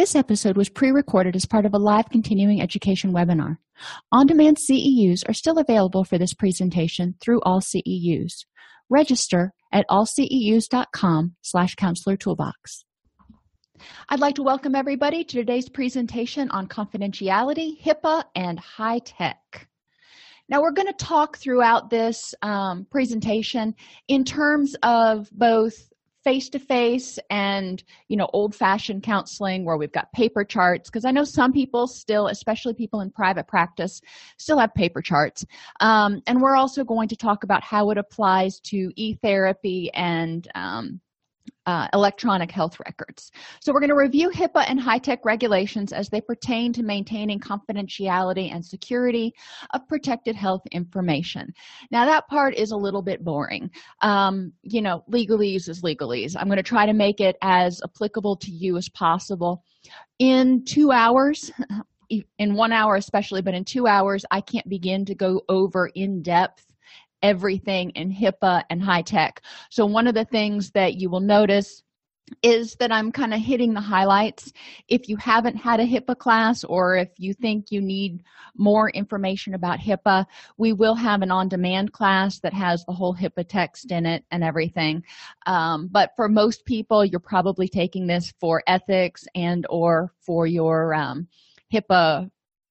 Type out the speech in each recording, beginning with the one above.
This episode was pre recorded as part of a live continuing education webinar. On demand CEUs are still available for this presentation through all CEUs. Register at allceus.com slash counselor toolbox. I'd like to welcome everybody to today's presentation on confidentiality, HIPAA, and HITECH. Now, we're going to talk throughout this um, presentation in terms of both face to face and you know old fashioned counseling where we've got paper charts because i know some people still especially people in private practice still have paper charts. Um, and we're also going to talk about how it applies to e-therapy and um, uh, electronic health records. So, we're going to review HIPAA and HITECH regulations as they pertain to maintaining confidentiality and security of protected health information. Now, that part is a little bit boring. Um, you know, legalese is legalese. I'm going to try to make it as applicable to you as possible. In two hours, in one hour especially, but in two hours, I can't begin to go over in depth everything in HIPAA and HITECH. So, one of the things that you will notice is that I'm kind of hitting the highlights. If you haven't had a HIPAA class or if you think you need more information about HIPAA, we will have an on demand class that has the whole HIPAA text in it and everything. Um, but for most people, you're probably taking this for ethics and or for your um, HIPAA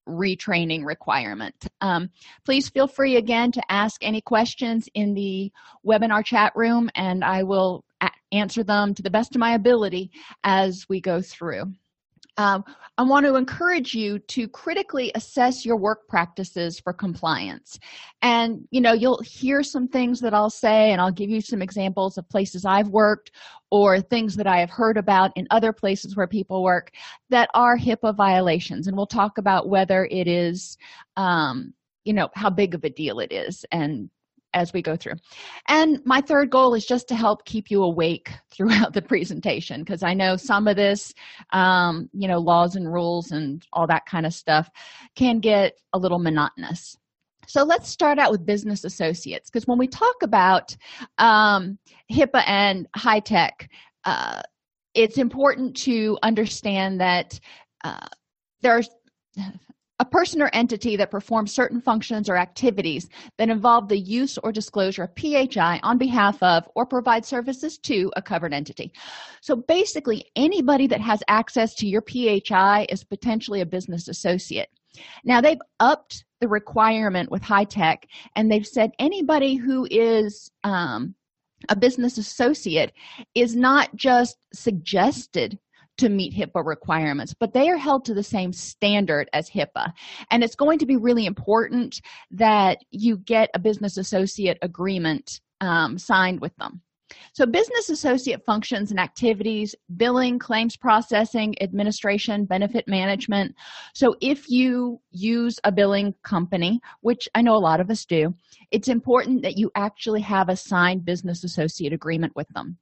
retraining requirement. Um, please feel free again to ask any questions in the webinar chat room, and I will a- answer them to the best of my ability as we go through um, I want to encourage you to critically assess your work practices for compliance. And, you know, you'll hear some things that I'll say, and I'll give you some examples of places I've worked or things that I have heard about in other places where people work that are HIPAA violations. And we'll talk about whether it is, um, you know, how big of a deal it is and as we go through. And my third goal is just to help keep you awake throughout the presentation because I know some of this, um, you know, laws and rules and all that kind of stuff can get a little monotonous. So let's start out with business associates because when we talk about um, HIPAA and HITECH, uh, it's important to understand that uh, there's a person or entity that performs certain functions or activities that involve the use or disclosure of PHI on behalf of or provide services to a covered entity. So basically, anybody that has access to your PHI is potentially a business associate. Now, they've upped the requirement with HITECH, and they've said anybody who is um, a business associate is not just suggested to meet HIPAA requirements, but they are held to the same standard as HIPAA. And it's going to be really important that you get a business associate agreement um, signed with them. So, business associate functions and activities, billing, claims processing, administration, benefit management. So, if you use a billing company, which I know a lot of us do, it's important that you actually have a signed business associate agreement with them.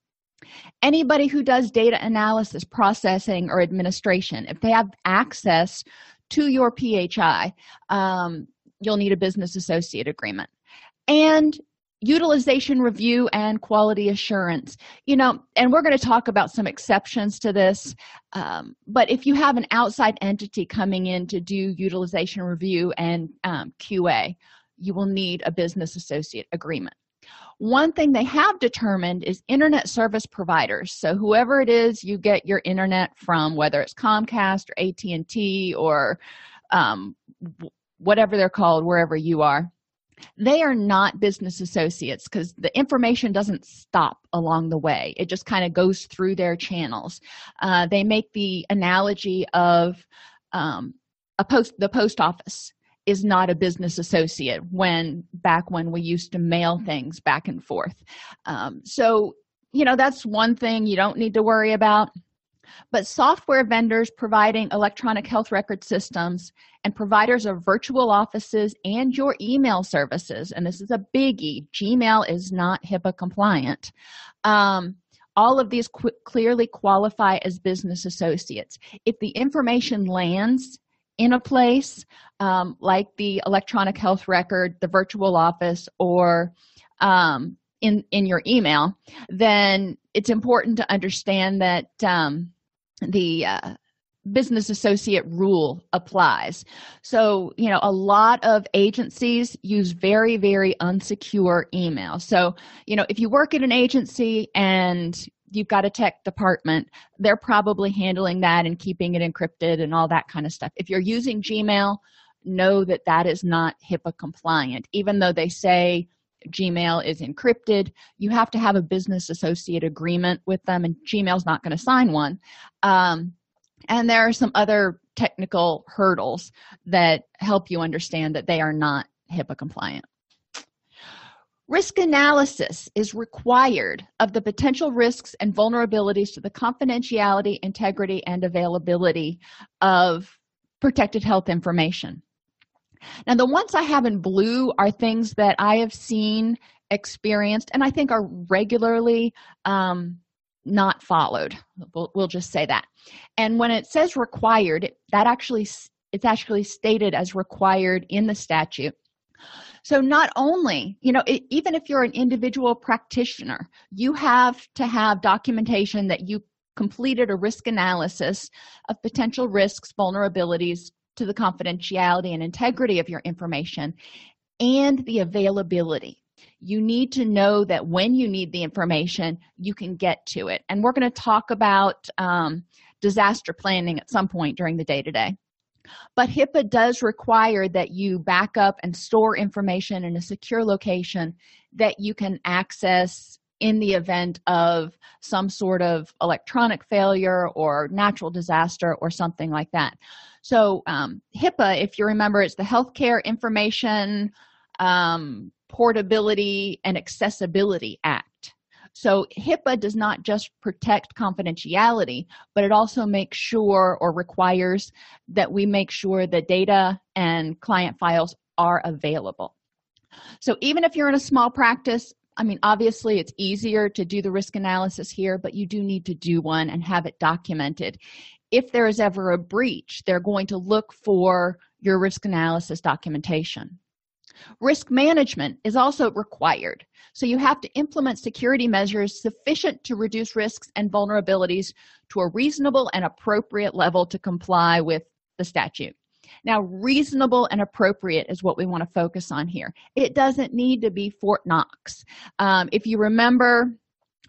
Anybody who does data analysis, processing, or administration, if they have access to your PHI, um, you'll need a business associate agreement. And utilization review and quality assurance you know and we're going to talk about some exceptions to this um, but if you have an outside entity coming in to do utilization review and um, qa you will need a business associate agreement one thing they have determined is internet service providers. So whoever it is you get your internet from whether it's comcast or at&t or um, whatever they're called wherever you are. They are not business associates because the information doesn't stop along the way. It just kind of goes through their channels. Uh, they make the analogy of um, a post the post office is not a business associate when back when we used to mail things back and forth. Um, so you know that's one thing you don't need to worry about. But software vendors providing electronic health record systems and providers of virtual offices and your email services and this is a biggie gmail is not hipaa compliant um, all of these qu- clearly qualify as business associates. If the information lands in a place um, like the electronic health record the virtual office or um, in in your email then it's important to understand that um, the uh, business associate rule applies. So you know a lot of agencies use very very unsecure email. So you know if you work at an agency and you've got a tech department. They're probably handling that and keeping it encrypted and all that kind of stuff. If you're using gmail know that that is not hipaa compliant. Even though they say gmail is encrypted you have to have a business associate agreement with them and gmail's not going to sign one. Um, and there are some other technical hurdles that help you understand that they are not hipaa compliant risk analysis is required of the potential risks and vulnerabilities to the confidentiality integrity and availability of protected health information. Now the ones i have in blue are things that i have seen experienced and i think are regularly um, not followed. We'll, we'll just say that. And when it says required that actually it's actually stated as required in the statute so not only you know it, even if you're an individual practitioner you have to have documentation that you completed a risk analysis of potential risks vulnerabilities to the confidentiality and integrity of your information and the availability. You need to know that when you need the information you can get to it. And we're going to talk about um, disaster planning at some point during the day today but hipaa does require that you back up and store information in a secure location that you can access in the event of some sort of electronic failure or natural disaster or something like that. So um, hipaa if you remember it's the healthcare information um, portability and accessibility act so hipaa does not just protect confidentiality but it also makes sure or requires that we make sure the data and client files are available. So even if you're in a small practice i mean obviously it's easier to do the risk analysis here but you do need to do one and have it documented. If there is ever a breach they're going to look for your risk analysis documentation risk management is also required. So you have to implement security measures sufficient to reduce risks and vulnerabilities to a reasonable and appropriate level to comply with the statute. Now reasonable and appropriate is what we want to focus on here. It doesn't need to be fort knox. Um, if you remember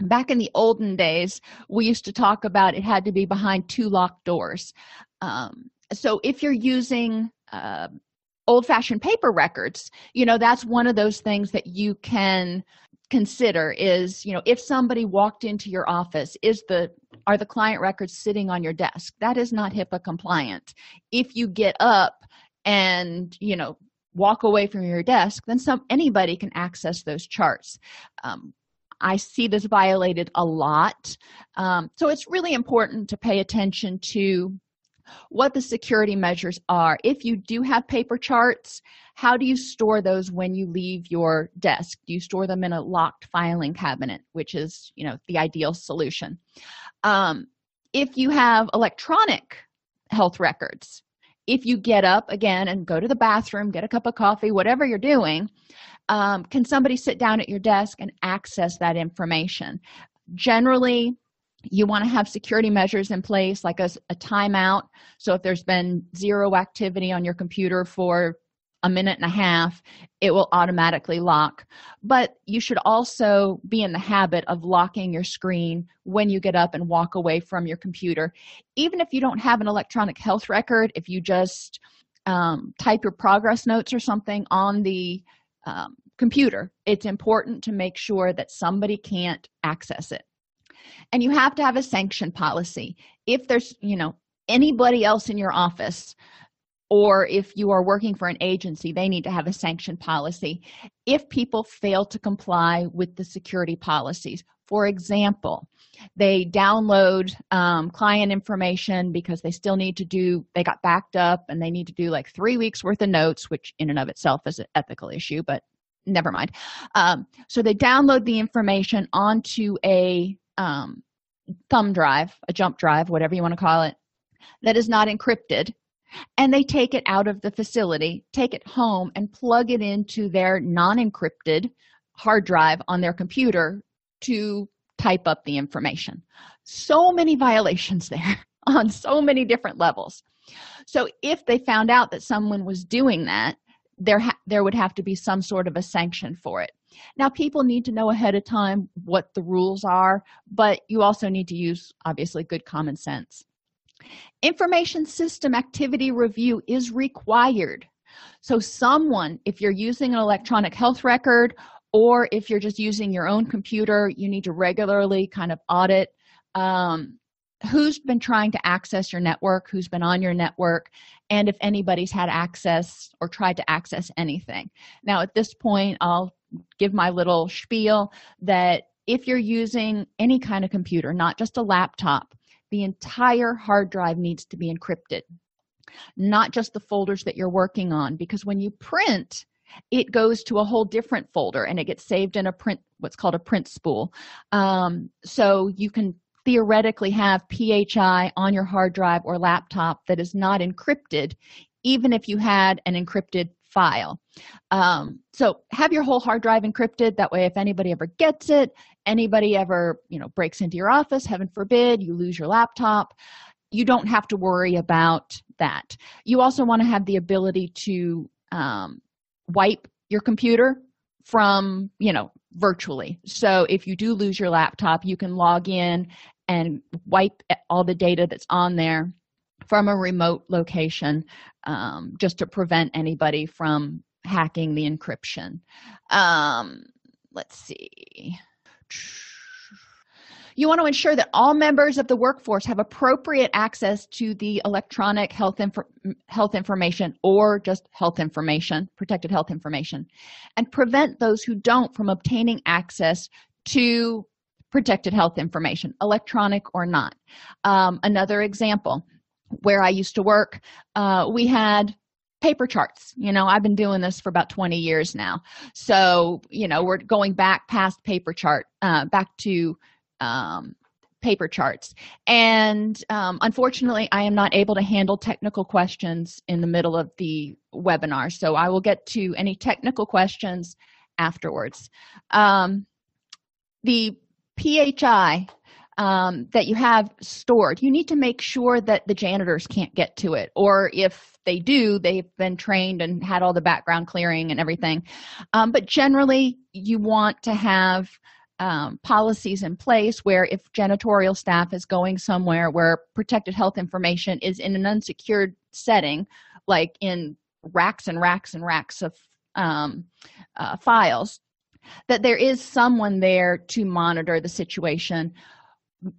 back in the olden days we used to talk about it had to be behind two locked doors. Um, so if you're using uh, old-fashioned paper records you know that's one of those things that you can consider is you know if somebody walked into your office is the are the client records sitting on your desk? That is not hipaa compliant. If you get up and you know walk away from your desk then some anybody can access those charts. Um, i see this violated a lot. Um, so it's really important to pay attention to what the security measures are. If you do have paper charts how do you store those when you leave your desk? Do you store them in a locked filing cabinet which is you know the ideal solution? Um, if you have electronic health records if you get up again and go to the bathroom, get a cup of coffee, whatever you're doing, um, can somebody sit down at your desk and access that information? Generally, you want to have security measures in place like a, a timeout. So if there's been zero activity on your computer for a minute and a half, it will automatically lock. But you should also be in the habit of locking your screen when you get up and walk away from your computer. Even if you don't have an electronic health record, if you just um, type your progress notes or something on the um, computer, it's important to make sure that somebody can't access it. And you have to have a sanction policy. If there's, you know, anybody else in your office or if you are working for an agency, they need to have a sanction policy. If people fail to comply with the security policies, for example, they download um, client information because they still need to do, they got backed up and they need to do like three weeks worth of notes, which in and of itself is an ethical issue, but never mind. Um, so they download the information onto a um, thumb drive, a jump drive, whatever you want to call it, that is not encrypted and they take it out of the facility, take it home, and plug it into their non encrypted hard drive on their computer to type up the information. So many violations there on so many different levels. So, if they found out that someone was doing that, there, ha- there would have to be some sort of a sanction for it. Now, people need to know ahead of time what the rules are, but you also need to use, obviously, good common sense. Information system activity review is required. So, someone, if you're using an electronic health record or if you're just using your own computer, you need to regularly kind of audit um, who's been trying to access your network, who's been on your network, and if anybody's had access or tried to access anything. Now, at this point, I'll give my little spiel that if you're using any kind of computer, not just a laptop, the entire hard drive needs to be encrypted. Not just the folders that you're working on because when you print it goes to a whole different folder and it gets saved in a print what's called a print spool. Um, so you can theoretically have phi on your hard drive or laptop that is not encrypted even if you had an encrypted file. Um, so have your whole hard drive encrypted. That way if anybody ever gets it anybody ever you know breaks into your office heaven forbid you lose your laptop you don't have to worry about that. You also want to have the ability to um, wipe your computer from you know virtually. So if you do lose your laptop you can log in and wipe all the data that's on there from a remote location um, just to prevent anybody from hacking the encryption um, let's see you want to ensure that all members of the workforce have appropriate access to the electronic health, inf- health information or just health information, protected health information, and prevent those who don't from obtaining access to protected health information, electronic or not. Um, another example where I used to work, uh, we had paper charts. You know, I've been doing this for about 20 years now. So, you know, we're going back past paper chart, uh, back to um, paper charts. And um, unfortunately, I am not able to handle technical questions in the middle of the webinar. So I will get to any technical questions afterwards. Um, the PHI um, that you have stored, you need to make sure that the janitors can't get to it. Or if they do, they've been trained and had all the background clearing and everything. Um, but generally, you want to have um, policies in place where if janitorial staff is going somewhere where protected health information is in an unsecured setting, like in racks and racks and racks of um, uh, files, that there is someone there to monitor the situation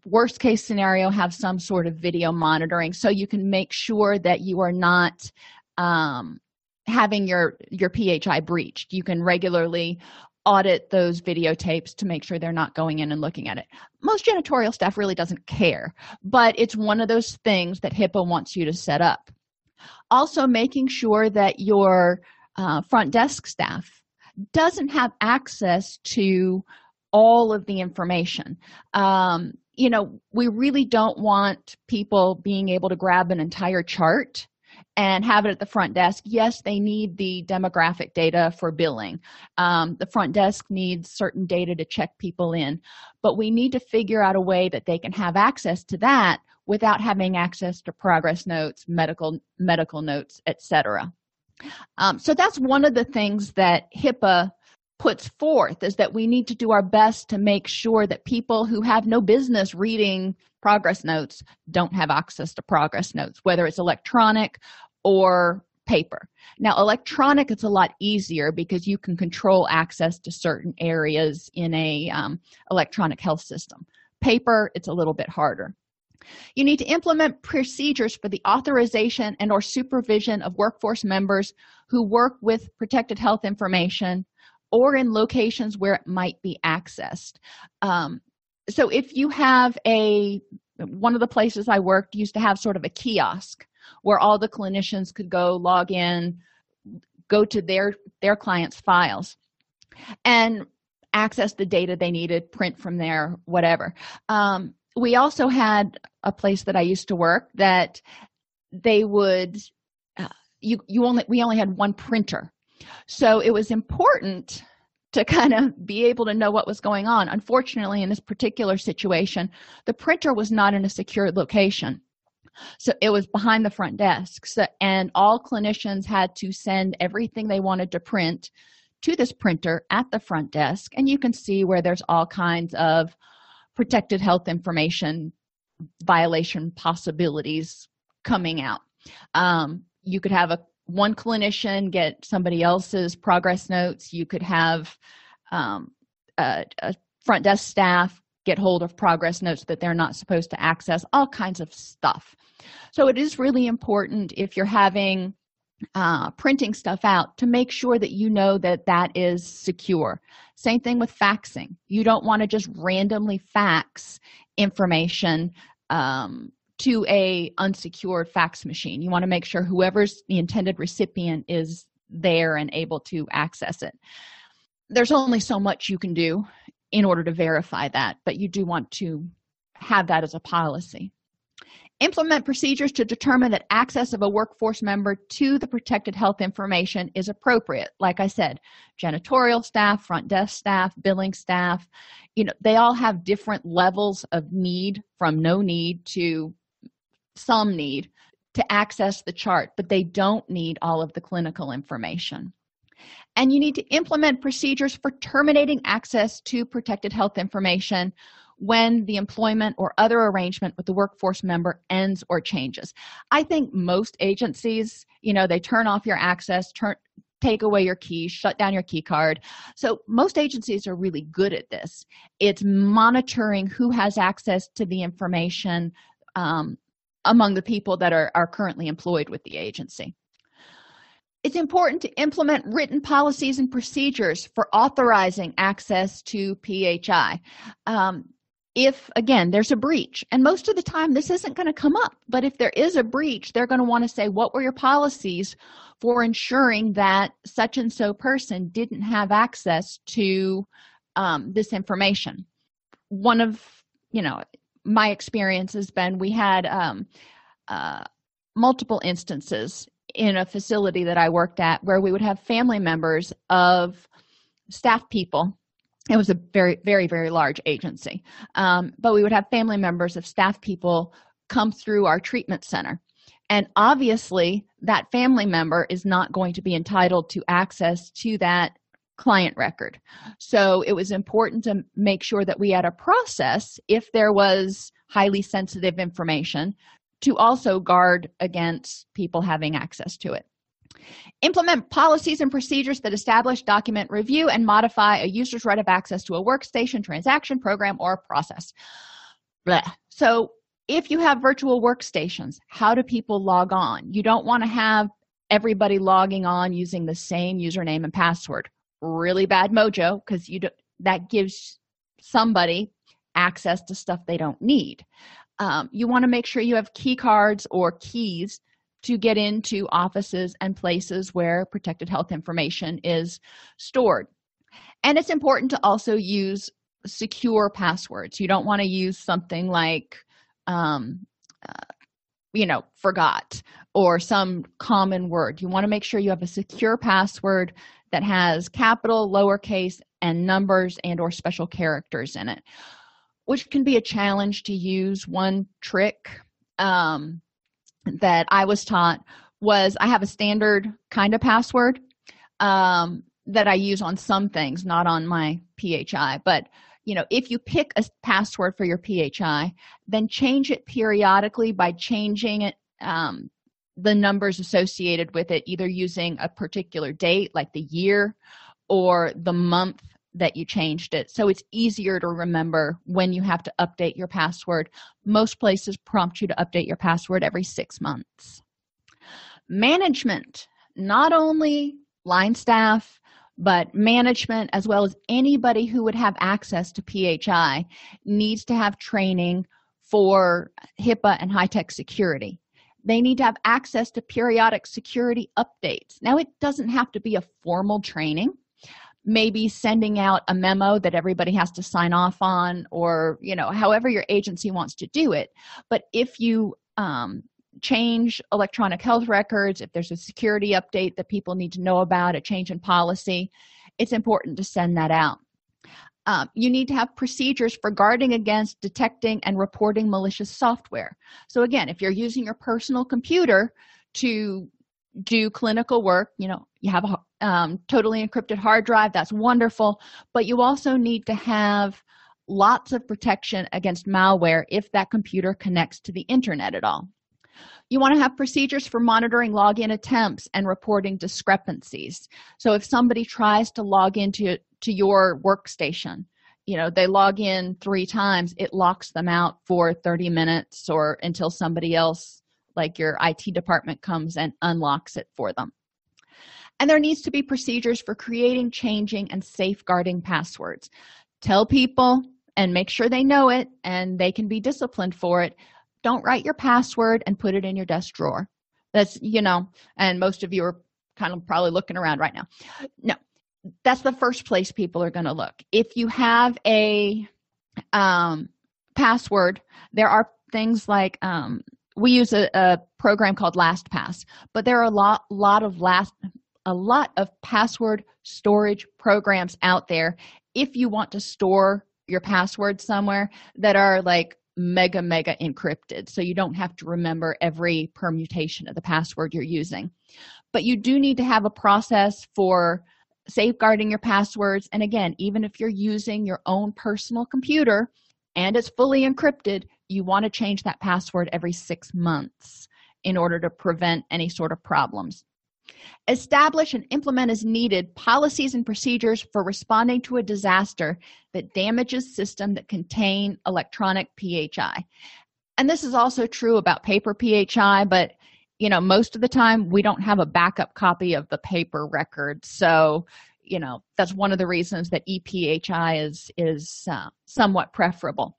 worst case scenario have some sort of video monitoring. So you can make sure that you are not um, having your your phi breached. You can regularly audit those videotapes to make sure they're not going in and looking at it. Most janitorial staff really doesn't care but it's one of those things that hipaa wants you to set up. Also making sure that your uh, front desk staff doesn't have access to all of the information. Um, you know we really don't want people being able to grab an entire chart and have it at the front desk. Yes they need the demographic data for billing. Um, the front desk needs certain data to check people in but we need to figure out a way that they can have access to that without having access to progress notes medical medical notes etc um, so that's one of the things that hipaa puts forth is that we need to do our best to make sure that people who have no business reading progress notes don't have access to progress notes whether it's electronic or paper. Now electronic it's a lot easier because you can control access to certain areas in a um, electronic health system. Paper it's a little bit harder. You need to implement procedures for the authorization and or supervision of workforce members who work with protected health information or in locations where it might be accessed. Um, so if you have a one of the places i worked used to have sort of a kiosk where all the clinicians could go log in go to their their clients files and access the data they needed print from there whatever. Um, we also had a place that i used to work that they would uh, you you only we only had one printer so it was important to kind of be able to know what was going on. Unfortunately in this particular situation the printer was not in a secured location. So it was behind the front desk. So, and all clinicians had to send everything they wanted to print to this printer at the front desk. And you can see where there's all kinds of protected health information violation possibilities coming out. Um, you could have a one clinician get somebody else's progress notes. You could have um, a, a front desk staff get hold of progress notes that they're not supposed to access all kinds of stuff. So it is really important if you're having uh, printing stuff out to make sure that you know that that is secure. Same thing with faxing. You don't want to just randomly fax information um, to a unsecured fax machine. You want to make sure whoever's the intended recipient is there and able to access it. There's only so much you can do in order to verify that but you do want to have that as a policy. Implement procedures to determine that access of a workforce member to the protected health information is appropriate. Like i said janitorial staff front desk staff billing staff you know they all have different levels of need from no need to some need to access the chart but they don't need all of the clinical information. And you need to implement procedures for terminating access to protected health information when the employment or other arrangement with the workforce member ends or changes. I think most agencies you know they turn off your access turn take away your keys shut down your key card. So most agencies are really good at this. It's monitoring who has access to the information um, among the people that are, are currently employed with the agency. It's important to implement written policies and procedures for authorizing access to phi um, if again there's a breach and most of the time this isn't going to come up but if there is a breach they're going to want to say what were your policies for ensuring that such and so person didn't have access to um, this information? One of you know my experience has been we had um, uh, multiple instances in a facility that i worked at where we would have family members of staff people. It was a very very very large agency. Um, but we would have family members of staff people come through our treatment center. And obviously that family member is not going to be entitled to access to that client record. So it was important to make sure that we had a process if there was highly sensitive information to also guard against people having access to it. Implement policies and procedures that establish document review and modify a user's right of access to a workstation transaction program or process. Blech. so if you have virtual workstations how do people log on? You don't want to have everybody logging on using the same username and password really bad mojo because you do, that gives somebody access to stuff they don't need. Um, you want to make sure you have key cards or keys to get into offices and places where protected health information is stored. And it's important to also use secure passwords. You don't want to use something like um, uh, you know forgot or some common word. You want to make sure you have a secure password that has capital lowercase and numbers and or special characters in it which can be a challenge to use. One trick um, that i was taught was i have a standard kind of password um, that i use on some things not on my phi but you know if you pick a password for your phi then change it periodically by changing it um, the numbers associated with it either using a particular date like the year or the month that you changed it. So it's easier to remember when you have to update your password. Most places prompt you to update your password every six months. Management. Not only line staff but management as well as anybody who would have access to phi needs to have training for hipaa and HITECH security they need to have access to periodic security updates. Now it doesn't have to be a formal training. Maybe sending out a memo that everybody has to sign off on or you know however your agency wants to do it. But if you um, change electronic health records if there's a security update that people need to know about a change in policy it's important to send that out um, you need to have procedures for guarding against detecting and reporting malicious software. So again if you're using your personal computer to do clinical work you know you have a um, totally encrypted hard drive that's wonderful. But you also need to have lots of protection against malware if that computer connects to the internet at all you want to have procedures for monitoring login attempts and reporting discrepancies. So if somebody tries to log into to your workstation you know they log in three times it locks them out for 30 minutes or until somebody else like your it department comes and unlocks it for them. And there needs to be procedures for creating changing and safeguarding passwords. Tell people and make sure they know it and they can be disciplined for it don't write your password and put it in your desk drawer. That's you know and most of you are kind of probably looking around right now. No that's the first place people are going to look. If you have a um, password there are things like um, we use a, a, program called lastpass but there are a lot lot of last a lot of password storage programs out there. If you want to store your password somewhere that are like mega mega encrypted. So you don't have to remember every permutation of the password you're using. But you do need to have a process for safeguarding your passwords. And again even if you're using your own personal computer and it's fully encrypted you want to change that password every six months in order to prevent any sort of problems. Establish and implement as needed policies and procedures for responding to a disaster that damages system that contain electronic phi and this is also true about paper phi but you know most of the time we don't have a backup copy of the paper record. So you know that's one of the reasons that ephi is is uh, somewhat preferable.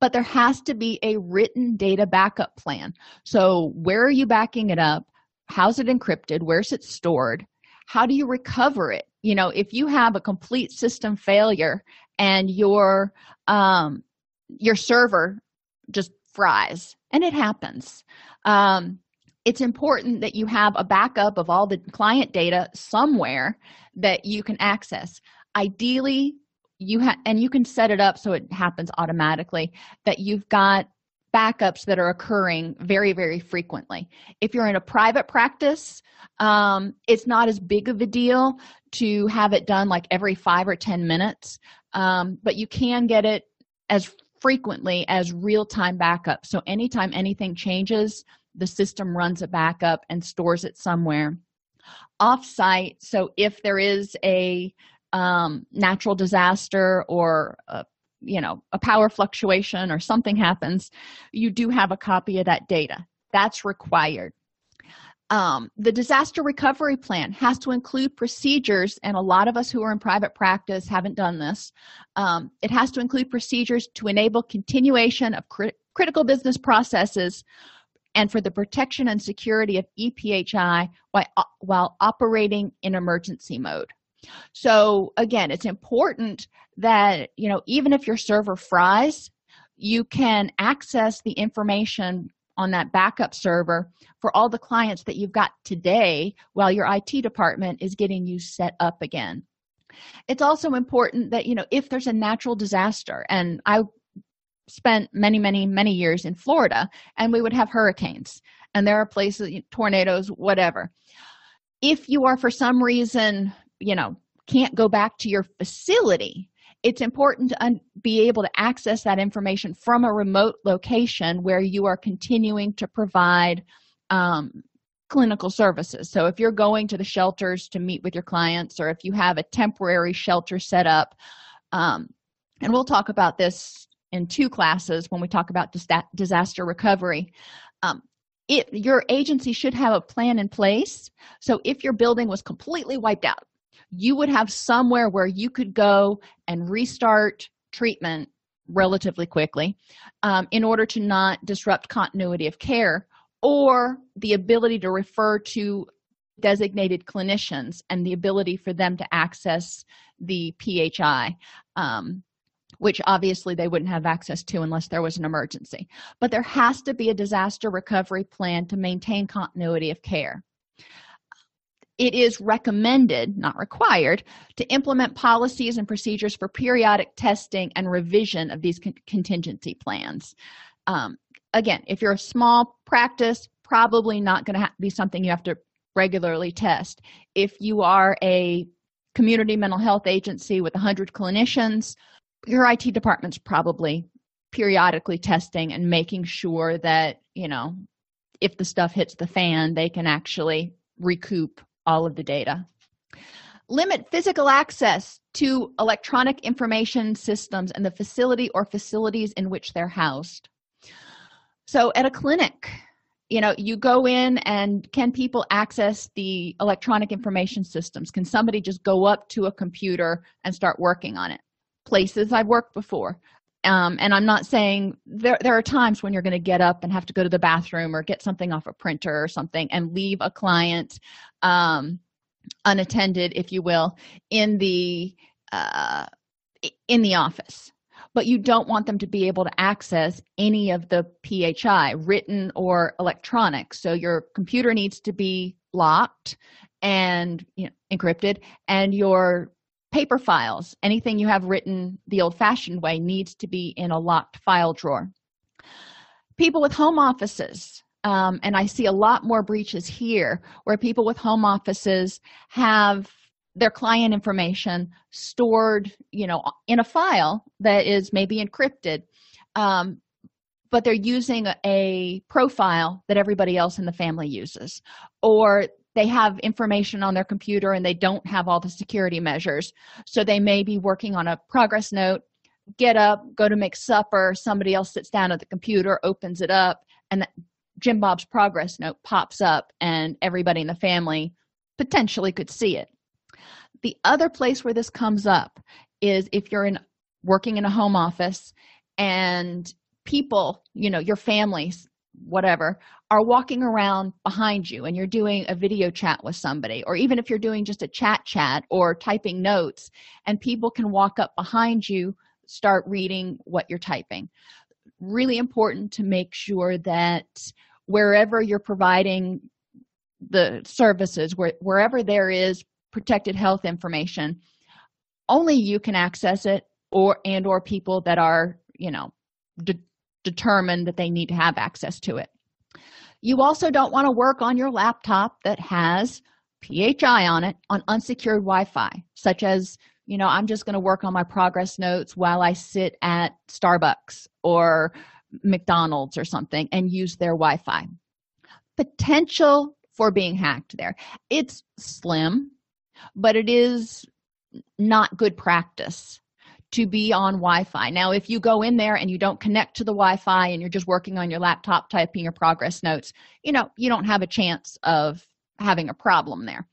But there has to be a written data backup plan. So where are you backing it up? How's it encrypted? Where's it stored? How do you recover it? You know if you have a complete system failure and your um your server just fries and it happens. Um it's important that you have a backup of all the client data somewhere that you can access. Ideally you have and you can set it up so it happens automatically that you've got backups that are occurring very very frequently. If you're in a private practice um, it's not as big of a deal to have it done like every five or ten minutes um, but you can get it as frequently as real-time backup. So anytime anything changes the system runs a backup and stores it somewhere. Off-site so if there is a um, natural disaster or a you know a power fluctuation or something happens you do have a copy of that data. That's required um, the disaster recovery plan has to include procedures and a lot of us who are in private practice haven't done this. Um, it has to include procedures to enable continuation of crit- critical business processes and for the protection and security of ephi while, while operating in emergency mode. So again it's important that you know even if your server fries you can access the information on that backup server for all the clients that you've got today while your IT department is getting you set up again. It's also important that, you know, if there's a natural disaster, and I spent many, many, many years in Florida, and we would have hurricanes, and there are places, tornadoes, whatever. If you are for some reason, you know, can't go back to your facility, it's important to un- be able to access that information from a remote location where you are continuing to provide um, clinical services. So, if you're going to the shelters to meet with your clients, or if you have a temporary shelter set up, um, and we'll talk about this in two classes when we talk about dis- disaster recovery. Um, it, your agency should have a plan in place. So, if your building was completely wiped out, you would have somewhere where you could go and restart treatment relatively quickly um, in order to not disrupt continuity of care or the ability to refer to designated clinicians and the ability for them to access the PHI, um, which obviously they wouldn't have access to unless there was an emergency. But there has to be a disaster recovery plan to maintain continuity of care it is recommended, not required, to implement policies and procedures for periodic testing and revision of these con- contingency plans. Um, again, if you're a small practice, probably not going to be something you have to regularly test. If you are a community mental health agency with 100 clinicians, your IT department's probably periodically testing and making sure that, you know, if the stuff hits the fan, they can actually recoup all of the data. Limit physical access to electronic information systems and the facility or facilities in which they're housed. So, at a clinic, you know, you go in and can people access the electronic information systems? Can somebody just go up to a computer and start working on it? Places I've worked before. Um, and i'm not saying there, there are times when you're going to get up and have to go to the bathroom or get something off a printer or something and leave a client um, unattended if you will in the uh, in the office. But you don't want them to be able to access any of the phi written or electronic. So your computer needs to be locked and you know, encrypted and your paper files. Anything you have written the old fashioned way needs to be in a locked file drawer. People with home offices um, and i see a lot more breaches here where people with home offices have their client information stored you know in a file that is maybe encrypted um, but they're using a profile that everybody else in the family uses. Or they have information on their computer and they don't have all the security measures. So they may be working on a progress note get up go to make supper somebody else sits down at the computer opens it up and jim bob's progress note pops up and everybody in the family potentially could see it. The other place where this comes up is if you're in working in a home office and people you know your families whatever are walking around behind you and you're doing a video chat with somebody or even if you're doing just a chat chat or typing notes and people can walk up behind you start reading what you're typing. Really important to make sure that wherever you're providing the services where, wherever there is protected health information only you can access it or and or people that are you know de- determined that they need to have access to it you also don't want to work on your laptop that has PHI on it on unsecured Wi Fi, such as, you know, I'm just going to work on my progress notes while I sit at Starbucks or McDonald's or something and use their Wi Fi. Potential for being hacked there. It's slim, but it is not good practice to be on wi-fi. Now if you go in there and you don't connect to the wi-fi and you're just working on your laptop typing your progress notes you know you don't have a chance of having a problem there.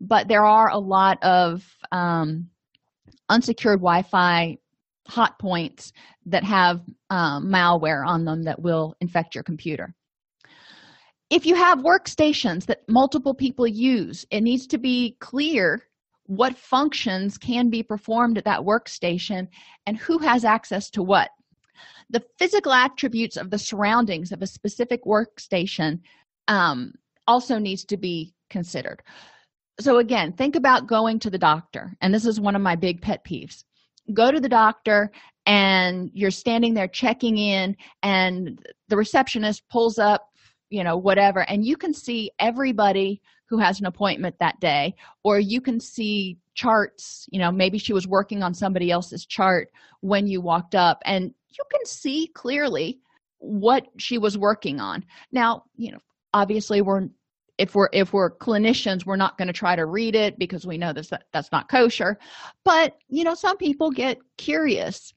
But there are a lot of um, unsecured wi-fi hot points that have um, malware on them that will infect your computer. If you have workstations that multiple people use it needs to be clear what functions can be performed at that workstation and who has access to what The physical attributes of the surroundings of a specific workstation um, also needs to be considered. So, again, think about going to the doctor, and this is one of my big pet peeves. Go to the doctor, and you're standing there checking in, and the receptionist pulls up, you know, whatever, and you can see everybody who has an appointment that day, or you can see charts, you know, maybe she was working on somebody else's chart when you walked up, and you can see clearly what she was working on. Now, you know, obviously we're if we're if we're clinicians we're not going to try to read it because we know this that's not kosher. But you know some people get curious.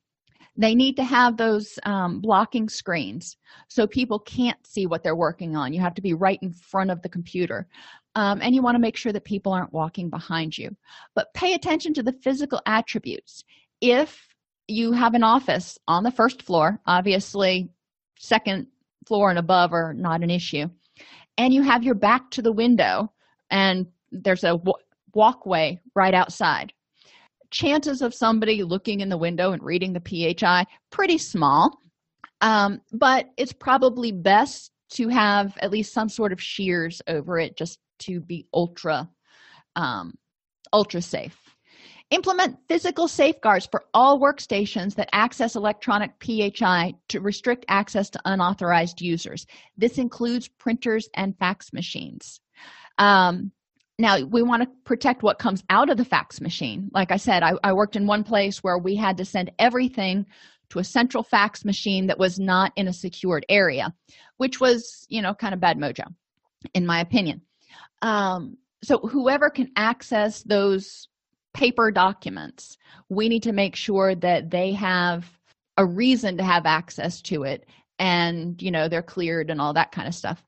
They need to have those um, blocking screens so people can't see what they're working on. You have to be right in front of the computer um, and you want to make sure that people aren't walking behind you. But pay attention to the physical attributes. If you have an office on the first floor obviously second floor and above are not an issue and you have your back to the window and there's a w- walkway right outside chances of somebody looking in the window and reading the phi pretty small. Um, but it's probably best to have at least some sort of sheers over it just to be ultra um, ultra safe. Implement physical safeguards for all workstations that access electronic phi to restrict access to unauthorized users. This includes printers and fax machines. Um, now we want to protect what comes out of the fax machine. Like i said I, I, worked in one place where we had to send everything to a central fax machine that was not in a secured area which was you know kind of bad mojo in my opinion um, so whoever can access those paper documents we need to make sure that they have a reason to have access to it and you know they're cleared and all that kind of stuff.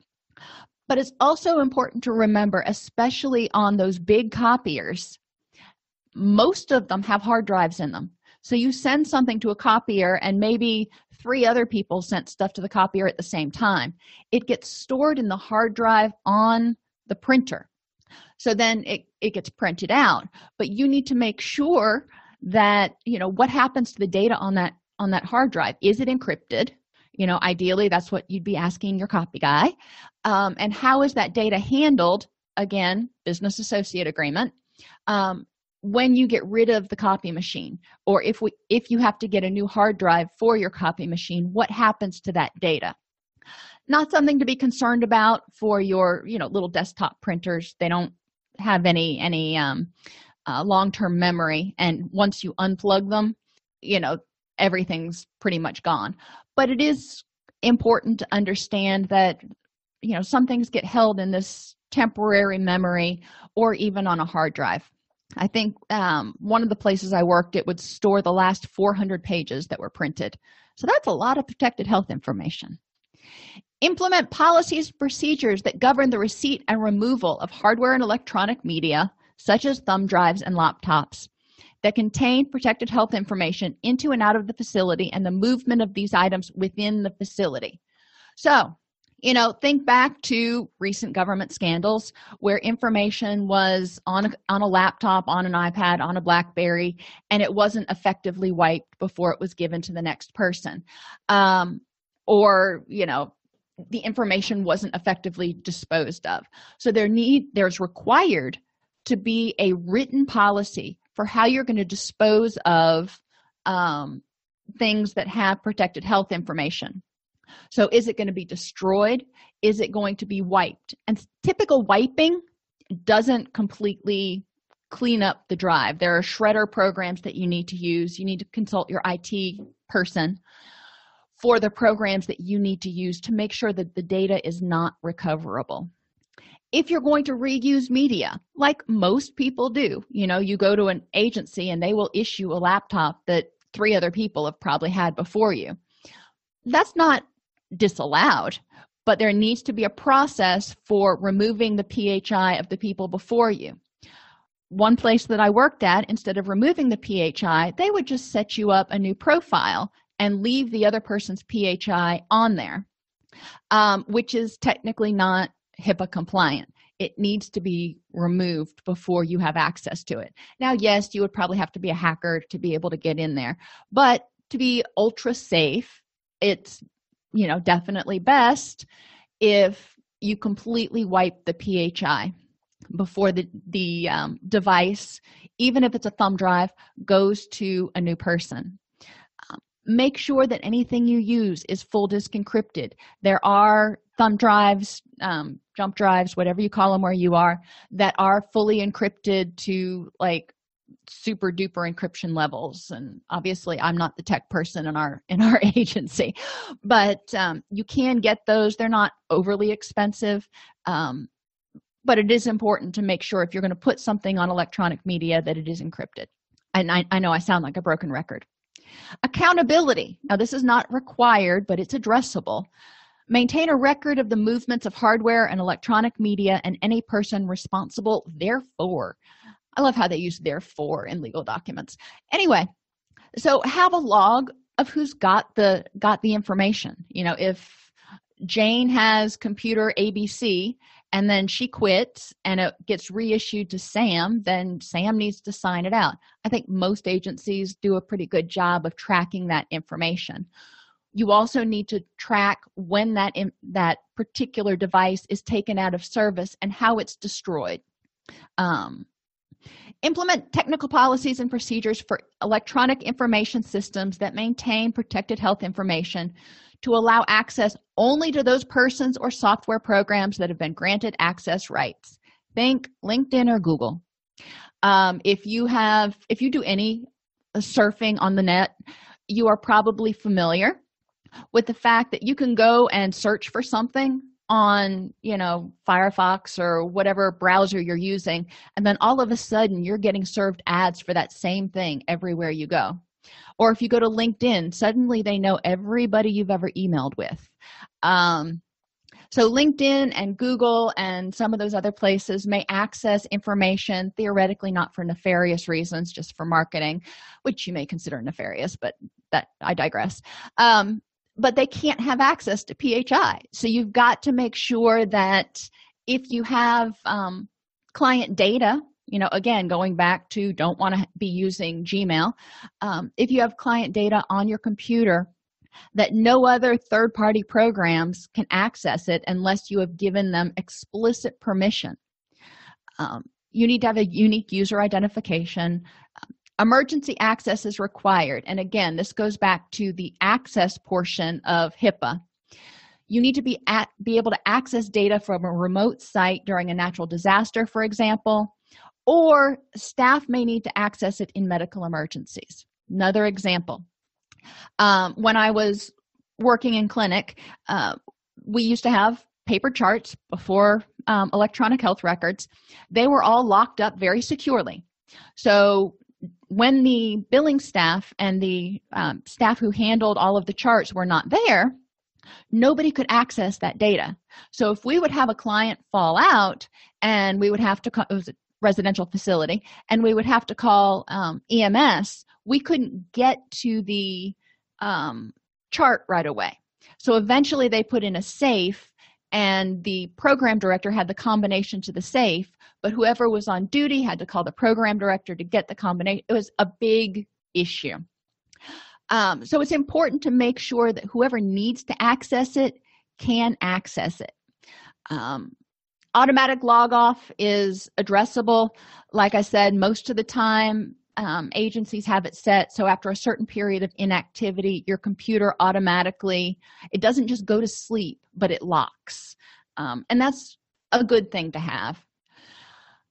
But it's also important to remember especially on those big copiers most of them have hard drives in them. So you send something to a copier and maybe three other people sent stuff to the copier at the same time. It gets stored in the hard drive on the printer. So then it, it gets printed out. But you need to make sure that you know what happens to the data on that on that hard drive? Is it encrypted? You know ideally that's what you'd be asking your copy guy. Um, and how is that data handled? Again business associate agreement. Um, when you get rid of the copy machine or if we if you have to get a new hard drive for your copy machine what happens to that data not something to be concerned about for your you know little desktop printers. They don't have any any um, uh, long-term memory. And once you unplug them you know everything's pretty much gone. But it is important to understand that you know some things get held in this temporary memory or even on a hard drive. I think um, one of the places i worked it would store the last 400 pages that were printed. So that's a lot of protected health information implement policies procedures that govern the receipt and removal of hardware and electronic media such as thumb drives and laptops that contain protected health information into and out of the facility and the movement of these items within the facility. So you know think back to recent government scandals where information was on a, on a laptop on an ipad on a blackberry and it wasn't effectively wiped before it was given to the next person. Um, or you know the information wasn't effectively disposed of. So there need there's required to be a written policy for how you're going to dispose of um, things that have protected health information. So is it going to be destroyed? Is it going to be wiped? And typical wiping doesn't completely clean up the drive. There are shredder programs that you need to use. You need to consult your it person for the programs that you need to use to make sure that the data is not recoverable. If you're going to reuse media like most people do you know you go to an agency and they will issue a laptop that three other people have probably had before you. That's not disallowed but there needs to be a process for removing the phi of the people before you. One place that i worked at instead of removing the phi they would just set you up a new profile and leave the other person's phi on there um, which is technically not HIPAA compliant. It needs to be removed before you have access to it. Now, yes, you would probably have to be a hacker to be able to get in there, but to be ultra safe it's you know definitely best if you completely wipe the phi before the the um, device even if it's a thumb drive goes to a new person make sure that anything you use is full disk encrypted. There are thumb drives um, jump drives whatever you call them where you are that are fully encrypted to like super duper encryption levels. And obviously i'm not the tech person in our in our agency but um, you can get those. They're not overly expensive um, but it is important to make sure if you're going to put something on electronic media that it is encrypted. And I, I know i sound like a broken record accountability. Now this is not required but it's addressable. Maintain a record of the movements of hardware and electronic media and any person responsible therefore. I love how they use therefore in legal documents. Anyway so have a log of who's got the got the information. You know if jane has computer abc and then she quits and it gets reissued to sam then sam needs to sign it out. I think most agencies do a pretty good job of tracking that information. You also need to track when that in, that particular device is taken out of service and how it's destroyed. Um, implement technical policies and procedures for electronic information systems that maintain protected health information to allow access only to those persons or software programs that have been granted access rights. Think linkedin or google. Um, if you have if you do any surfing on the net you are probably familiar with the fact that you can go and search for something on you know firefox or whatever browser you're using and then all of a sudden you're getting served ads for that same thing everywhere you go or if you go to linkedin suddenly they know everybody you've ever emailed with. Um, so linkedin and google and some of those other places may access information theoretically not for nefarious reasons just for marketing which you may consider nefarious but that i digress. Um, but they can't have access to phi so you've got to make sure that if you have um, client data you know again going back to don't want to be using gmail um, if you have client data on your computer that no other third party programs can access it unless you have given them explicit permission um, you need to have a unique user identification. Emergency access is required and again this goes back to the access portion of hipaa. You need to be at be able to access data from a remote site during a natural disaster for example or staff may need to access it in medical emergencies. Another example um, when i was working in clinic uh, we used to have paper charts before um, electronic health records. They were all locked up very securely. So when the billing staff and the um, staff who handled all of the charts were not there nobody could access that data. So if we would have a client fall out and we would have to it was residential facility and we would have to call um, ems we couldn't get to the um, chart right away. So eventually they put in a safe and the program director had the combination to the safe but whoever was on duty had to call the program director to get the combination it was a big issue. Um, so it's important to make sure that whoever needs to access it can access it. Um, automatic log off is addressable. Like i said most of the time um, agencies have it set so after a certain period of inactivity your computer automatically it doesn't just go to sleep but it locks. Um, and that's a good thing to have.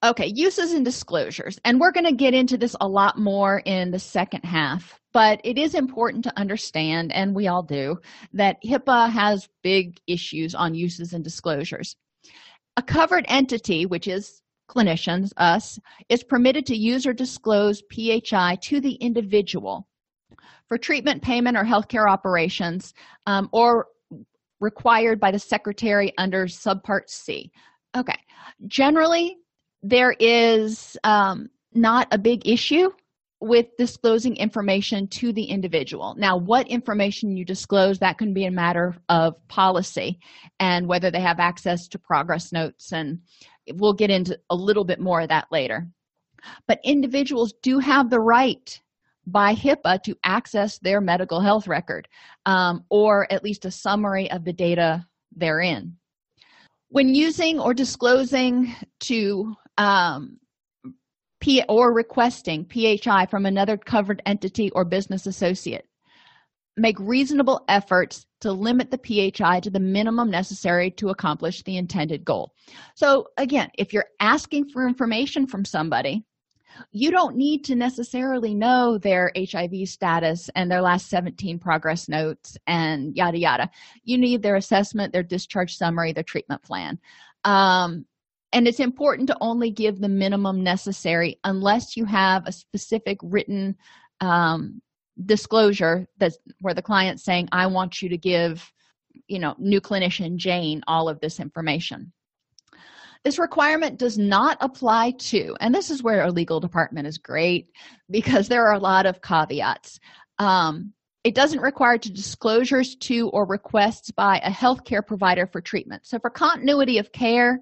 Okay uses and disclosures and we're going to get into this a lot more in the second half but it is important to understand and we all do that hipaa has big issues on uses and disclosures a covered entity which is clinicians us is permitted to use or disclose phi to the individual for treatment payment or healthcare operations um, or required by the secretary under subpart c. Okay. Generally there is um, not a big issue with disclosing information to the individual now what information you disclose that can be a matter of policy and whether they have access to progress notes and we'll get into a little bit more of that later but individuals do have the right by HIPAA to access their medical health record um, or at least a summary of the data therein. When using or disclosing to um, P or requesting PHI from another covered entity or business associate, make reasonable efforts to limit the PHI to the minimum necessary to accomplish the intended goal. So, again, if you're asking for information from somebody, you don't need to necessarily know their HIV status and their last 17 progress notes and yada yada. You need their assessment, their discharge summary, their treatment plan. Um, and it's important to only give the minimum necessary unless you have a specific written um, disclosure that's where the client's saying i want you to give you know new clinician jane all of this information. This requirement does not apply to and this is where our legal department is great because there are a lot of caveats. Um, it doesn't require to disclosures to or requests by a healthcare provider for treatment. So for continuity of care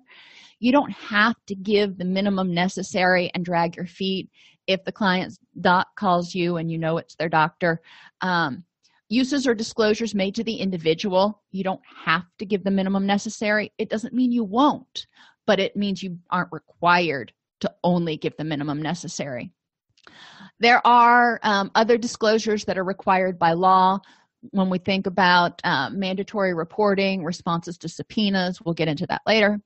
you don't have to give the minimum necessary and drag your feet if the client's doc calls you and you know it's their doctor. Um, uses or disclosures made to the individual you don't have to give the minimum necessary. It doesn't mean you won't but it means you aren't required to only give the minimum necessary. There are um, other disclosures that are required by law. When we think about uh, mandatory reporting responses to subpoenas we'll get into that later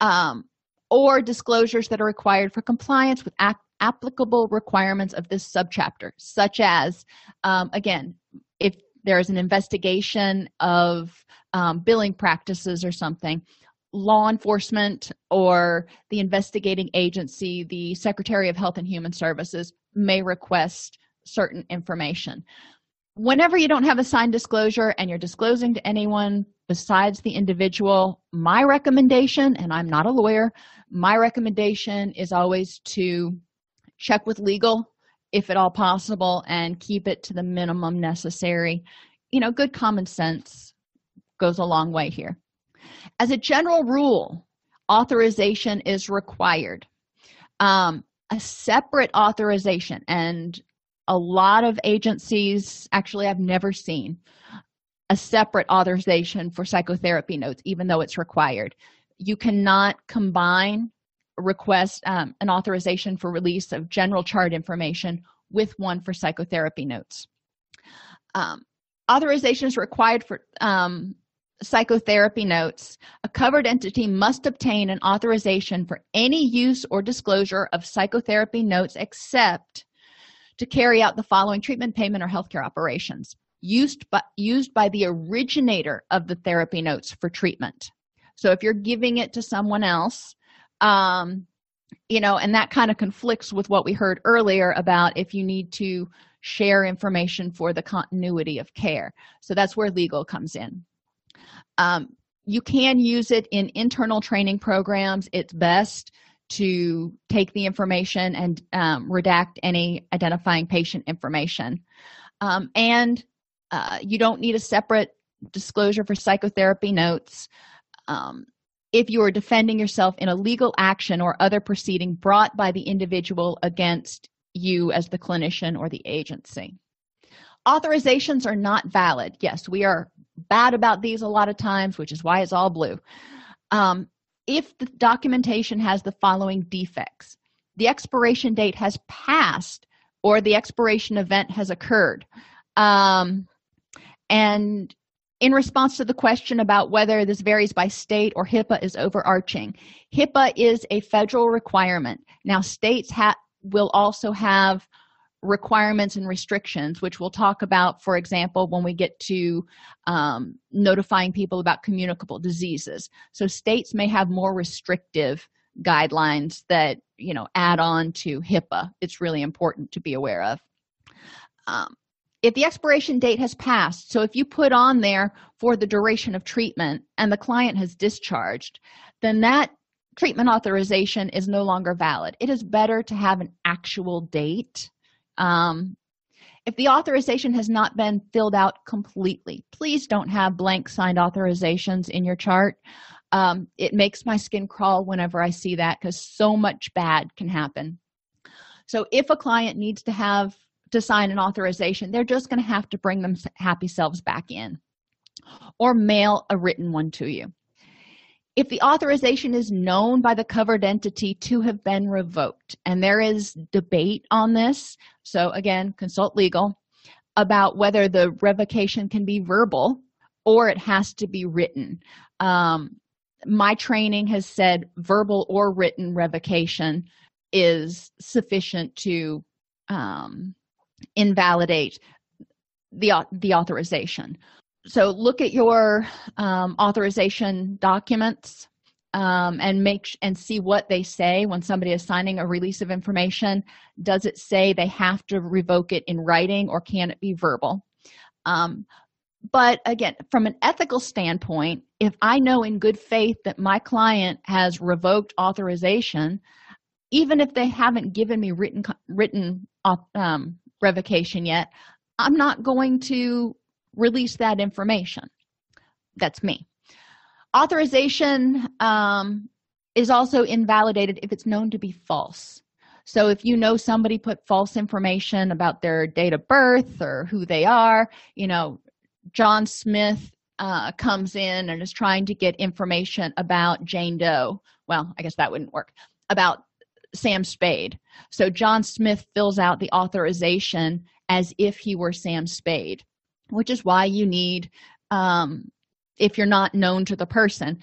um, or disclosures that are required for compliance with applicable requirements of this subchapter, such as, um, again, if there is an investigation of um, billing practices or something, law enforcement or the investigating agency, the Secretary of Health and Human Services, may request certain information. Whenever you don't have a signed disclosure and you're disclosing to anyone besides the individual, my recommendation, and I'm not a lawyer, my recommendation is always to check with legal if at all possible and keep it to the minimum necessary. You know good common sense goes a long way here. As a general rule authorization is required. Um, a separate authorization and a lot of agencies actually i've never seen a separate authorization for psychotherapy notes even though it's required. You cannot combine request um, an authorization for release of general chart information with one for psychotherapy notes. Um, authorization is required for um, psychotherapy notes. A covered entity must obtain an authorization for any use or disclosure of psychotherapy notes except to carry out the following treatment payment or healthcare operations used by, used by the originator of the therapy notes for treatment. So if you're giving it to someone else um you know and that kind of conflicts with what we heard earlier about if you need to share information for the continuity of care. So that's where legal comes in. Um, you can use it in internal training programs. It's best to take the information and um, redact any identifying patient information um, and uh, you don't need a separate disclosure for psychotherapy notes um, if you are defending yourself in a legal action or other proceeding brought by the individual against you as the clinician or the agency. Authorizations are not valid. Yes, we are bad about these a lot of times, which is why it's all blue. Um, if the documentation has the following defects the expiration date has passed or the expiration event has occurred um, and in response to the question about whether this varies by state or HIPAA is overarching, HIPAA is a federal requirement. Now, states ha- will also have requirements and restrictions, which we'll talk about, for example, when we get to um, notifying people about communicable diseases. So, states may have more restrictive guidelines that you know add on to HIPAA. It's really important to be aware of. Um, if the expiration date has passed so if you put on there for the duration of treatment and the client has discharged then that treatment authorization is no longer valid it is better to have an actual date um, if the authorization has not been filled out completely please don't have blank signed authorizations in your chart. Um, it makes my skin crawl whenever i see that because so much bad can happen. So if a client needs to have to sign an authorization they're just going to have to bring them happy selves back in or mail a written one to you. If the authorization is known by the covered entity to have been revoked and there is debate on this so again consult legal about whether the revocation can be verbal or it has to be written. Um, my training has said verbal or written revocation is sufficient to um, invalidate the the authorization. So look at your um, authorization documents um, and make and see what they say when somebody is signing a release of information. Does it say they have to revoke it in writing or can it be verbal? Um, but again from an ethical standpoint if i know in good faith that my client has revoked authorization even if they haven't given me written written um, revocation yet i'm not going to release that information. That's me authorization um, is also invalidated if it's known to be false. So if you know somebody put false information about their date of birth or who they are you know john smith uh, comes in and is trying to get information about jane doe. Well i guess that wouldn't work. About sam spade. So john smith fills out the authorization as if he were sam spade which is why you need um, if you're not known to the person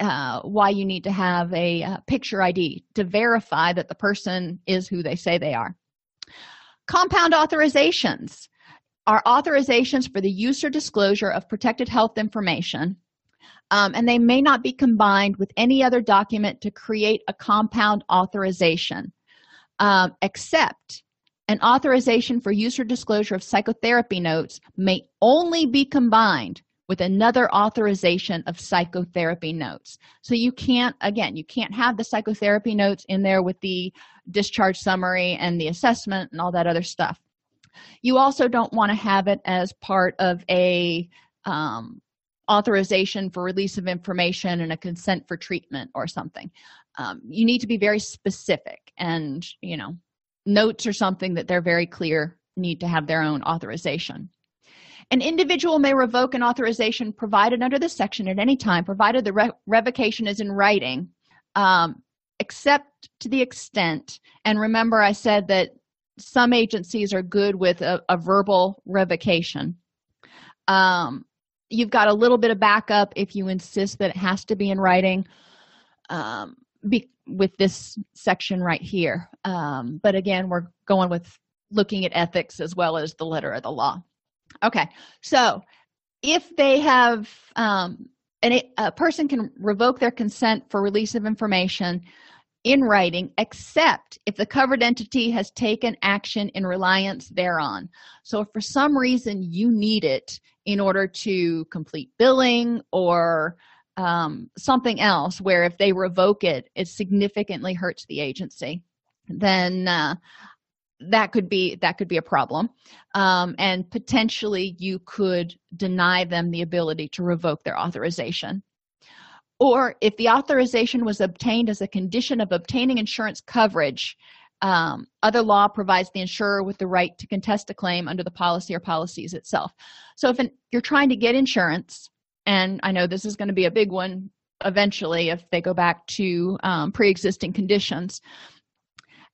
uh, why you need to have a, uh, picture id to verify that the person is who they say they are. Compound authorizations. Are authorizations for the use or disclosure of protected health information um, and they may not be combined with any other document to create a compound authorization um, except an authorization for use or disclosure of psychotherapy notes may only be combined with another authorization of psychotherapy notes. So you can't, again, you can't have the psychotherapy notes in there with the discharge summary and the assessment and all that other stuff. You also don't want to have it as part of a um, authorization for release of information and a consent for treatment or something. Um, you need to be very specific and, you know, notes or something that they're very clear need to have their own authorization. An individual may revoke an authorization provided under this section at any time, provided the re- revocation is in writing, um, except to the extent, and remember I said that some agencies are good with a, a verbal revocation. Um, you've got a little bit of backup if you insist that it has to be in writing. Um, be, with this section right here um, but again we're going with looking at ethics as well as the letter of the law okay so if they have um, and a person can revoke their consent for release of information in writing except if the covered entity has taken action in reliance thereon. So if for some reason you need it in order to complete billing or um, something else where if they revoke it it significantly hurts the agency then uh, that could be that could be a problem. Um, and potentially you could deny them the ability to revoke their authorization. Or if the authorization was obtained as a condition of obtaining insurance coverage um, other law provides the insurer with the right to contest a claim under the policy or policies itself. So if an, you're trying to get insurance and i know this is going to be a big one eventually if they go back to um, pre-existing conditions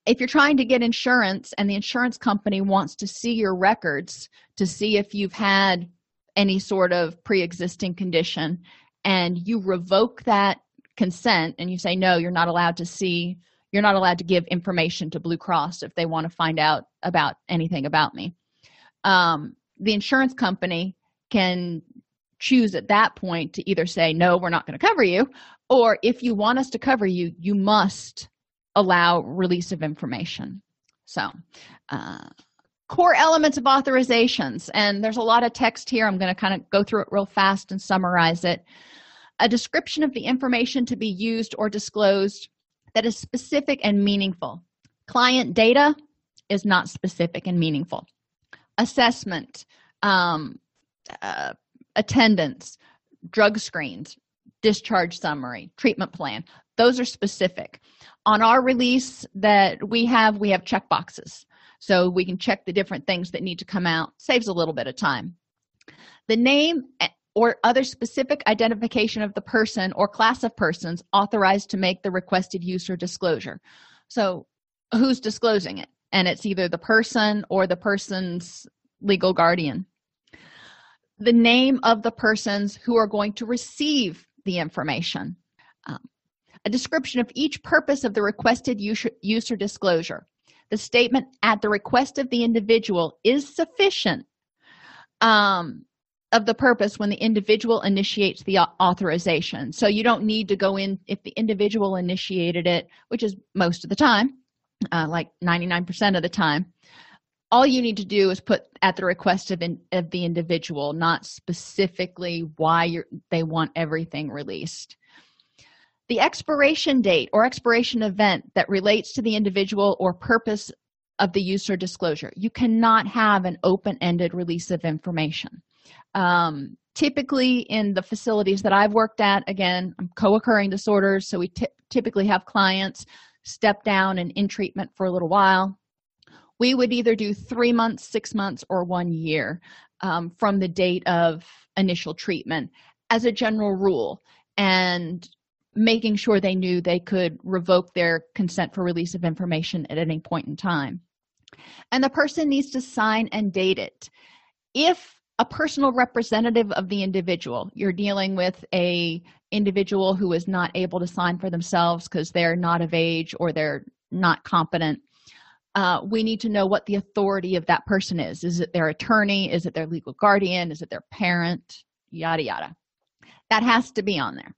if you're trying to get insurance and the insurance company wants to see your records to see if you've had any sort of pre-existing condition and you revoke that consent and you say no you're not allowed to see you're not allowed to give information to blue cross if they want to find out about anything about me um, the insurance company can choose at that point to either say no we're not going to cover you or if you want us to cover you you must allow release of information. So uh, core elements of authorizations and there's a lot of text here. I'm going to kind of go through it real fast and summarize it. A description of the information to be used or disclosed that is specific and meaningful. Client data is not specific and meaningful. Assessment um, uh, attendance drug screens discharge summary treatment plan. Those are specific. On our release that we have we have check boxes. So we can check the different things that need to come out. Saves a little bit of time. The name or other specific identification of the person or class of persons authorized to make the requested use or disclosure. So who's disclosing it? And it's either the person or the person's legal guardian. The name of the persons who are going to receive the information. Um, a description of each purpose of the requested use, use or disclosure. The statement at the request of the individual is sufficient um, of the purpose when the individual initiates the authorization. So you don't need to go in if the individual initiated it which is most of the time uh, like 99% of the time all you need to do is put at the request of, in, of the individual not specifically why they want everything released. The expiration date or expiration event that relates to the individual or purpose of the use or disclosure. You cannot have an open-ended release of information. Um, typically in the facilities that i've worked at again co-occurring disorders so we typically have clients step down and in treatment for a little while we would either do three months six months or one year um, from the date of initial treatment as a general rule and making sure they knew they could revoke their consent for release of information at any point in time. And the person needs to sign and date it. If a personal representative of the individual you're dealing with a individual who is not able to sign for themselves because they're not of age or they're not competent uh, we need to know what the authority of that person is. Is it their attorney? Is it their legal guardian? Is it their parent? Yada yada. That has to be on there.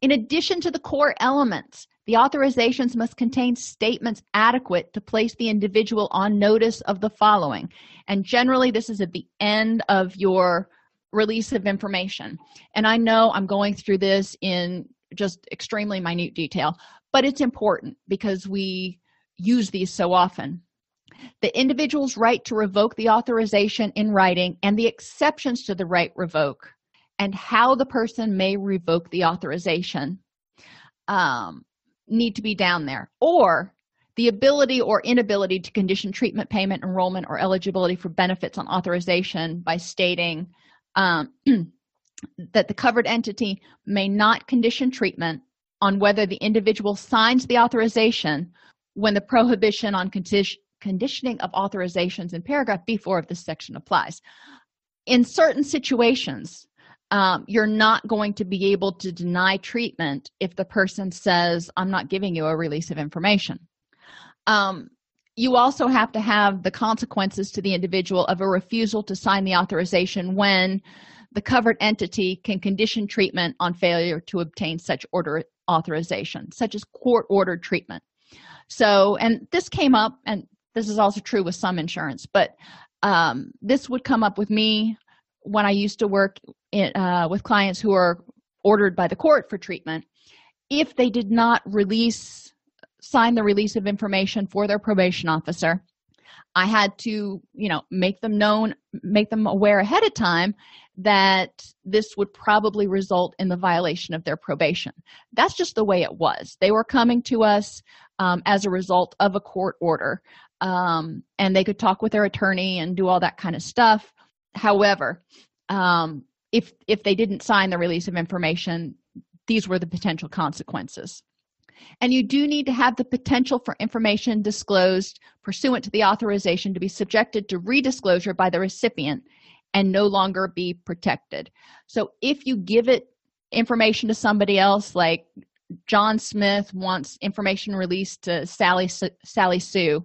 In addition to the core elements the authorizations must contain statements adequate to place the individual on notice of the following. And generally this is at the end of your release of information. And i know i'm going through this in just extremely minute detail but it's important because we use these so often. The individual's right to revoke the authorization in writing and the exceptions to the right revoke and how the person may revoke the authorization um, need to be down there. Or the ability or inability to condition treatment payment enrollment or eligibility for benefits on authorization by stating um, that the covered entity may not condition treatment on whether the individual signs the authorization when the prohibition on condition conditioning of authorizations in paragraph b4 of this section applies. In certain situations um, you're not going to be able to deny treatment if the person says i'm not giving you a release of information. Um, you also have to have the consequences to the individual of a refusal to sign the authorization when the covered entity can condition treatment on failure to obtain such order authorization such as court ordered treatment so and this came up and this is also true with some insurance but um, this would come up with me when i used to work in, uh, with clients who are ordered by the court for treatment. If they did not release sign the release of information for their probation officer i had to you know make them known make them aware ahead of time that this would probably result in the violation of their probation. That's just the way it was. They were coming to us um, as a result of a court order. Um, and they could talk with their attorney and do all that kind of stuff. However um, if if they didn't sign the release of information these were the potential consequences. And you do need to have the potential for information disclosed pursuant to the authorization to be subjected to redisclosure by the recipient and no longer be protected. So if you give it information to somebody else like john smith wants information released to sally sally sue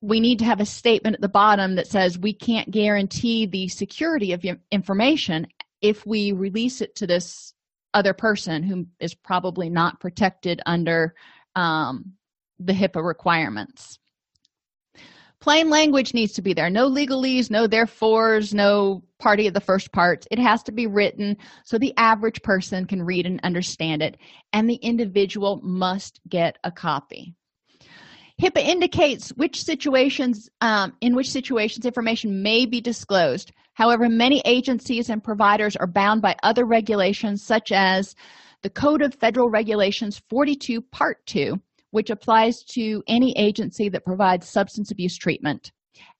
we need to have a statement at the bottom that says we can't guarantee the security of information if we release it to this other person who is probably not protected under um, the HIPAA requirements. Plain language needs to be there. No legalese, no therefores, no party of the first parts. It has to be written so the average person can read and understand it, and the individual must get a copy. HIPAA indicates which situations, um, in which situations information may be disclosed. However, many agencies and providers are bound by other regulations, such as the Code of Federal Regulations 42, Part 2, which applies to any agency that provides substance abuse treatment,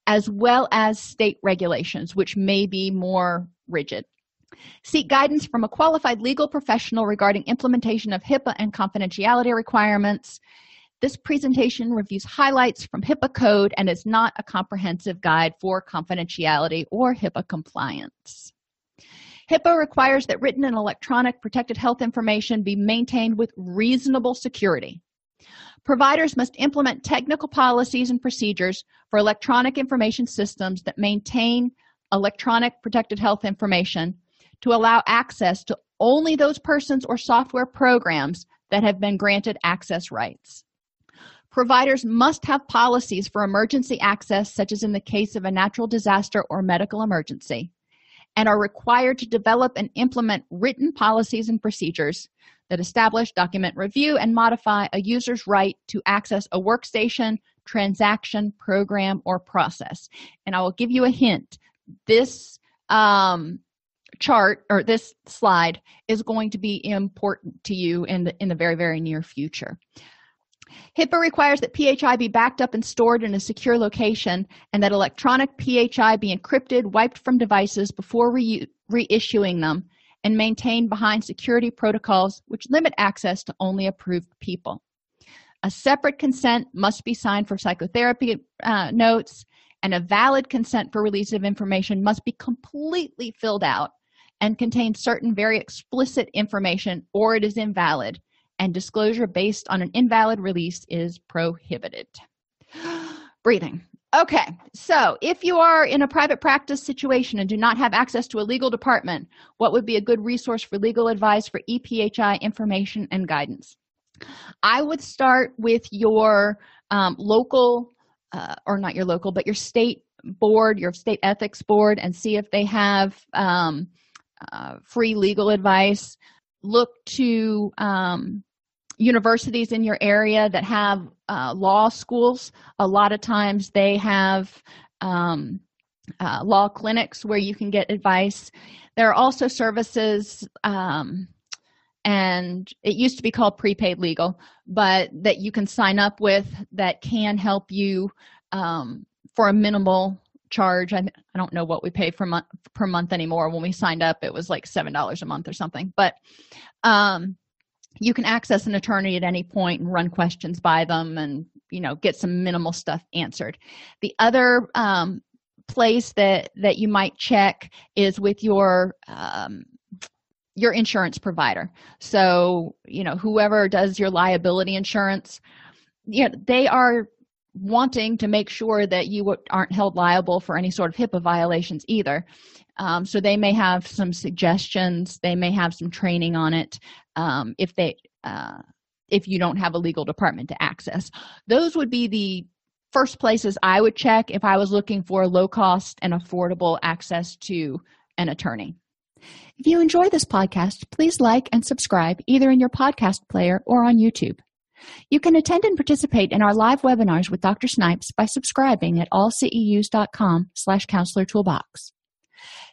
as well as state regulations, which may be more rigid. Seek guidance from a qualified legal professional regarding implementation of HIPAA and confidentiality requirements. This presentation reviews highlights from HIPAA code and is not a comprehensive guide for confidentiality or HIPAA compliance. HIPAA requires that written and electronic protected health information be maintained with reasonable security. Providers must implement technical policies and procedures for electronic information systems that maintain electronic protected health information to allow access to only those persons or software programs that have been granted access rights. Providers must have policies for emergency access, such as in the case of a natural disaster or medical emergency, and are required to develop and implement written policies and procedures that establish, document, review, and modify a user's right to access a workstation, transaction, program, or process. And I will give you a hint. This um, chart or this slide is going to be important to you in the in the very very near future HIPAA requires that PHI be backed up and stored in a secure location and that electronic PHI be encrypted, wiped from devices before re- reissuing them, and maintained behind security protocols which limit access to only approved people. A separate consent must be signed for psychotherapy uh, notes, and a valid consent for release of information must be completely filled out and contain certain very explicit information or it is invalid and disclosure based on an invalid release is prohibited breathing okay so if you are in a private practice situation and do not have access to a legal department what would be a good resource for legal advice for ephi information and guidance? I would start with your um, local uh, or not your local but your state board your state ethics board and see if they have um, uh, free legal advice. Look to um, universities in your area that have uh, law schools a lot of times they have um, uh, law clinics where you can get advice. There are also services um, and it used to be called prepaid legal but that you can sign up with that can help you um, for a minimal charge. I, I don't know what we pay for month per month anymore. When we signed up it was like seven dollars a month or something but um you can access an attorney at any point and run questions by them and you know get some minimal stuff answered the other um, place that that you might check is with your um, your insurance provider so you know whoever does your liability insurance you know they are wanting to make sure that you aren't held liable for any sort of HIPAA violations either. Um, so they may have some suggestions, they may have some training on it um, if they uh, if you don't have a legal department to access. Those would be the first places I would check if I was looking for low cost and affordable access to an attorney. If you enjoy this podcast, please like and subscribe either in your podcast player or on YouTube. You can attend and participate in our live webinars with Dr. Snipes by subscribing at allceus.com slash counselor toolbox.